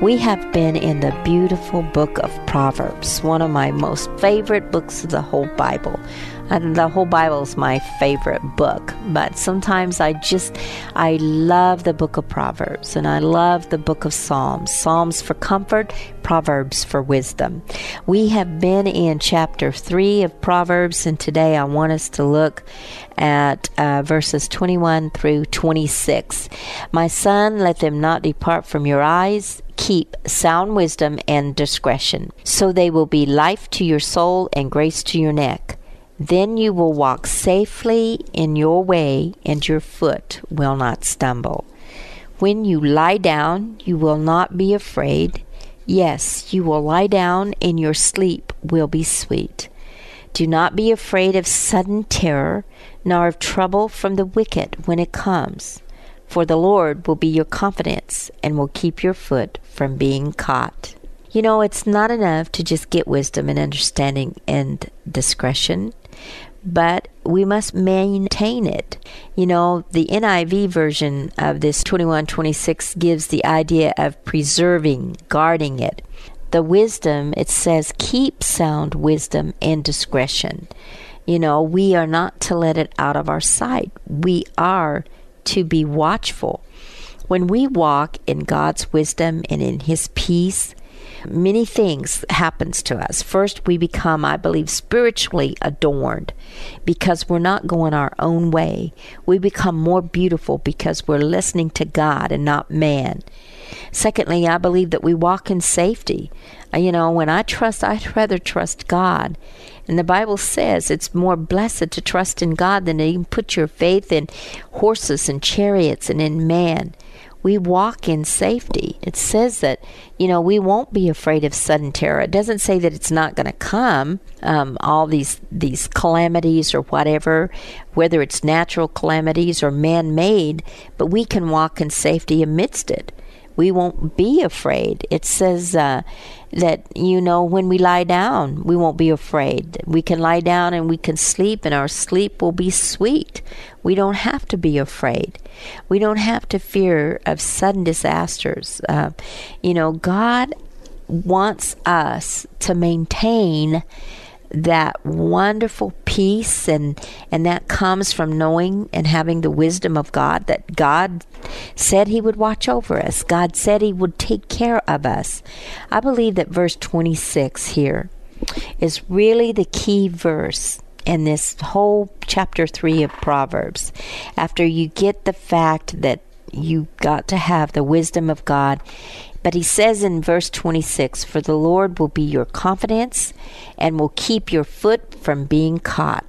We have been in the beautiful book of Proverbs, one of my most favorite books of the whole Bible. And the whole Bible is my favorite book, but sometimes I just, I love the book of Proverbs and I love the book of Psalms. Psalms for comfort, Proverbs for wisdom. We have been in chapter 3 of Proverbs, and today I want us to look at uh, verses 21 through 26. My son, let them not depart from your eyes keep sound wisdom and discretion, so they will be life to your soul and grace to your neck. Then you will walk safely in your way, and your foot will not stumble. When you lie down, you will not be afraid. Yes, you will lie down, and your sleep will be sweet. Do not be afraid of sudden terror, nor of trouble from the wicked when it comes for the Lord will be your confidence and will keep your foot from being caught. You know, it's not enough to just get wisdom and understanding and discretion, but we must maintain it. You know, the NIV version of this 2126 gives the idea of preserving, guarding it. The wisdom, it says, keep sound wisdom and discretion. You know, we are not to let it out of our sight. We are to be watchful. When we walk in God's wisdom and in his peace, many things happens to us. First, we become, I believe, spiritually adorned because we're not going our own way. We become more beautiful because we're listening to God and not man. Secondly, I believe that we walk in safety. Uh, you know, when I trust, I'd rather trust God. And the Bible says it's more blessed to trust in God than to even put your faith in horses and chariots and in man. We walk in safety. It says that, you know, we won't be afraid of sudden terror. It doesn't say that it's not going to come, um, all these, these calamities or whatever, whether it's natural calamities or man made, but we can walk in safety amidst it we won't be afraid. It says uh, that, you know, when we lie down, we won't be afraid. We can lie down and we can sleep, and our sleep will be sweet. We don't have to be afraid. We don't have to fear of sudden disasters. Uh, you know, God wants us to maintain that wonderful peace and and that comes from knowing and having the wisdom of God that God said he would watch over us. God said he would take care of us. I believe that verse 26 here is really the key verse in this whole chapter 3 of Proverbs. After you get the fact that you got to have the wisdom of God but he says in verse 26 For the Lord will be your confidence and will keep your foot from being caught.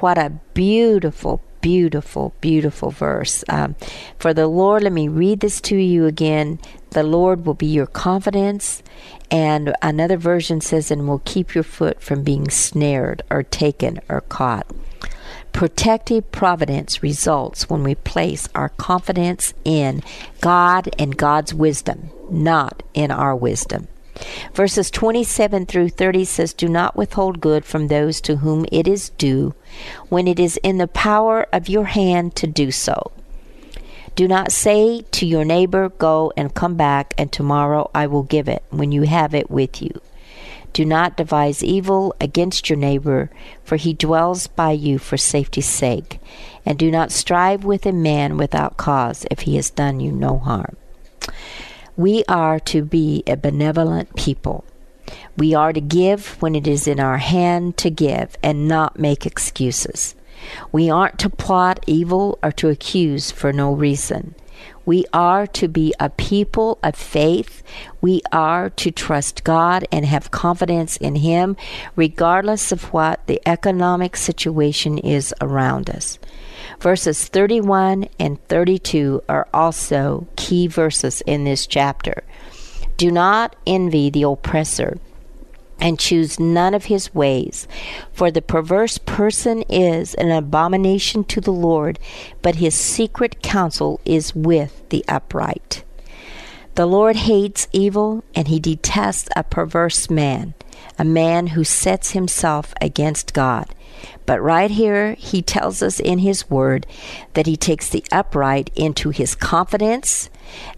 What a beautiful, beautiful, beautiful verse. Um, for the Lord, let me read this to you again. The Lord will be your confidence. And another version says, and will keep your foot from being snared or taken or caught. Protective providence results when we place our confidence in God and God's wisdom, not in our wisdom. Verses 27 through 30 says, Do not withhold good from those to whom it is due, when it is in the power of your hand to do so. Do not say to your neighbor, Go and come back, and tomorrow I will give it, when you have it with you. Do not devise evil against your neighbor, for he dwells by you for safety's sake. And do not strive with a man without cause if he has done you no harm. We are to be a benevolent people. We are to give when it is in our hand to give and not make excuses. We aren't to plot evil or to accuse for no reason. We are to be a people of faith. We are to trust God and have confidence in Him, regardless of what the economic situation is around us. Verses 31 and 32 are also key verses in this chapter. Do not envy the oppressor and choose none of his ways. For the perverse person is an abomination to the Lord, but his secret counsel is with the upright. The Lord hates evil, and he detests a perverse man, a man who sets himself against God. But right here, he tells us in his word that he takes the upright into his confidence.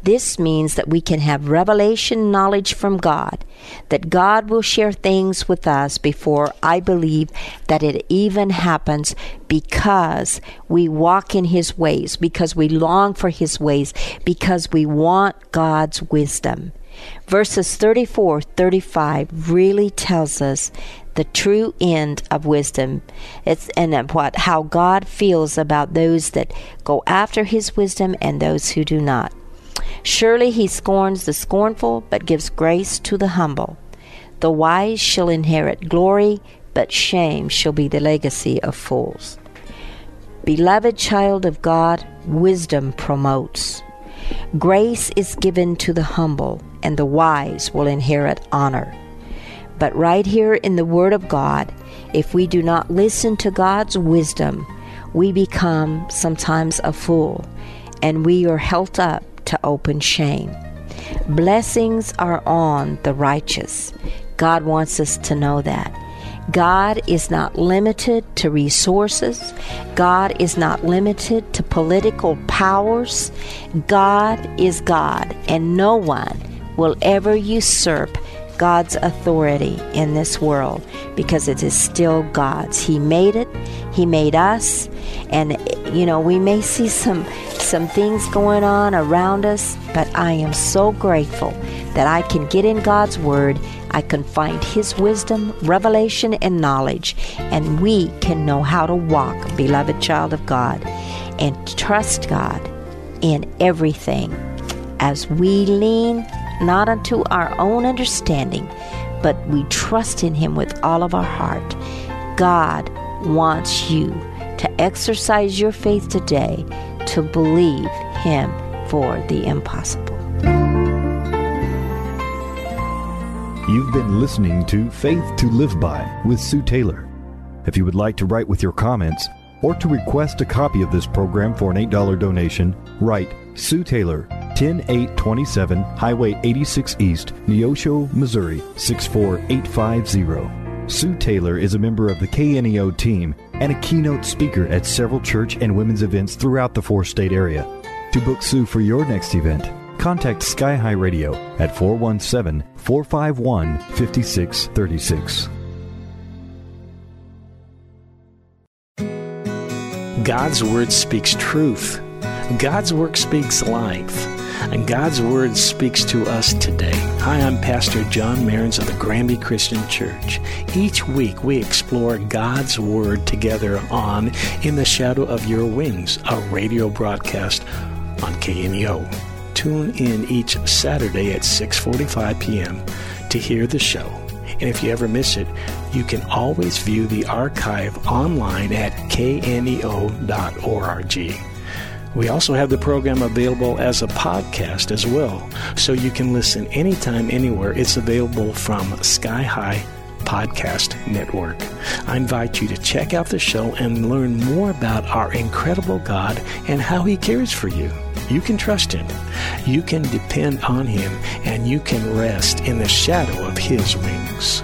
This means that we can have revelation knowledge from God, that God will share things with us before I believe that it even happens because we walk in his ways, because we long for his ways, because we want God's wisdom. Verses 34 35 really tells us the true end of wisdom. It's and what how God feels about those that go after his wisdom and those who do not. Surely he scorns the scornful, but gives grace to the humble. The wise shall inherit glory, but shame shall be the legacy of fools. Beloved child of God, wisdom promotes. Grace is given to the humble, and the wise will inherit honor. But right here in the Word of God, if we do not listen to God's wisdom, we become sometimes a fool and we are held up to open shame. Blessings are on the righteous. God wants us to know that. God is not limited to resources. God is not limited to political powers. God is God, and no one will ever usurp God's authority in this world because it is still God's. He made it. He made us. And you know, we may see some some things going on around us, but I am so grateful that I can get in God's word. I can find his wisdom, revelation and knowledge, and we can know how to walk, beloved child of God, and trust God in everything as we lean not unto our own understanding, but we trust in Him with all of our heart. God wants you to exercise your faith today to believe Him for the impossible. You've been listening to Faith to Live By with Sue Taylor. If you would like to write with your comments or to request a copy of this program for an $8 donation, write Sue Taylor, 10827 Highway 86 East, Neosho, Missouri 64850. Sue Taylor is a member of the KNEO team and a keynote speaker at several church and women's events throughout the four state area. To book Sue for your next event, contact Sky High Radio at 417 451 5636. God's Word speaks truth. God's Word speaks life and God's Word speaks to us today. Hi, I'm Pastor John Mearns of the Granby Christian Church. Each week we explore God's Word together on In the Shadow of Your Wings, a radio broadcast on KNEO. Tune in each Saturday at 6:45 p.m. to hear the show. And if you ever miss it, you can always view the archive online at kneo.org. We also have the program available as a podcast as well, so you can listen anytime, anywhere. It's available from Sky High Podcast Network. I invite you to check out the show and learn more about our incredible God and how He cares for you. You can trust Him, you can depend on Him, and you can rest in the shadow of His wings.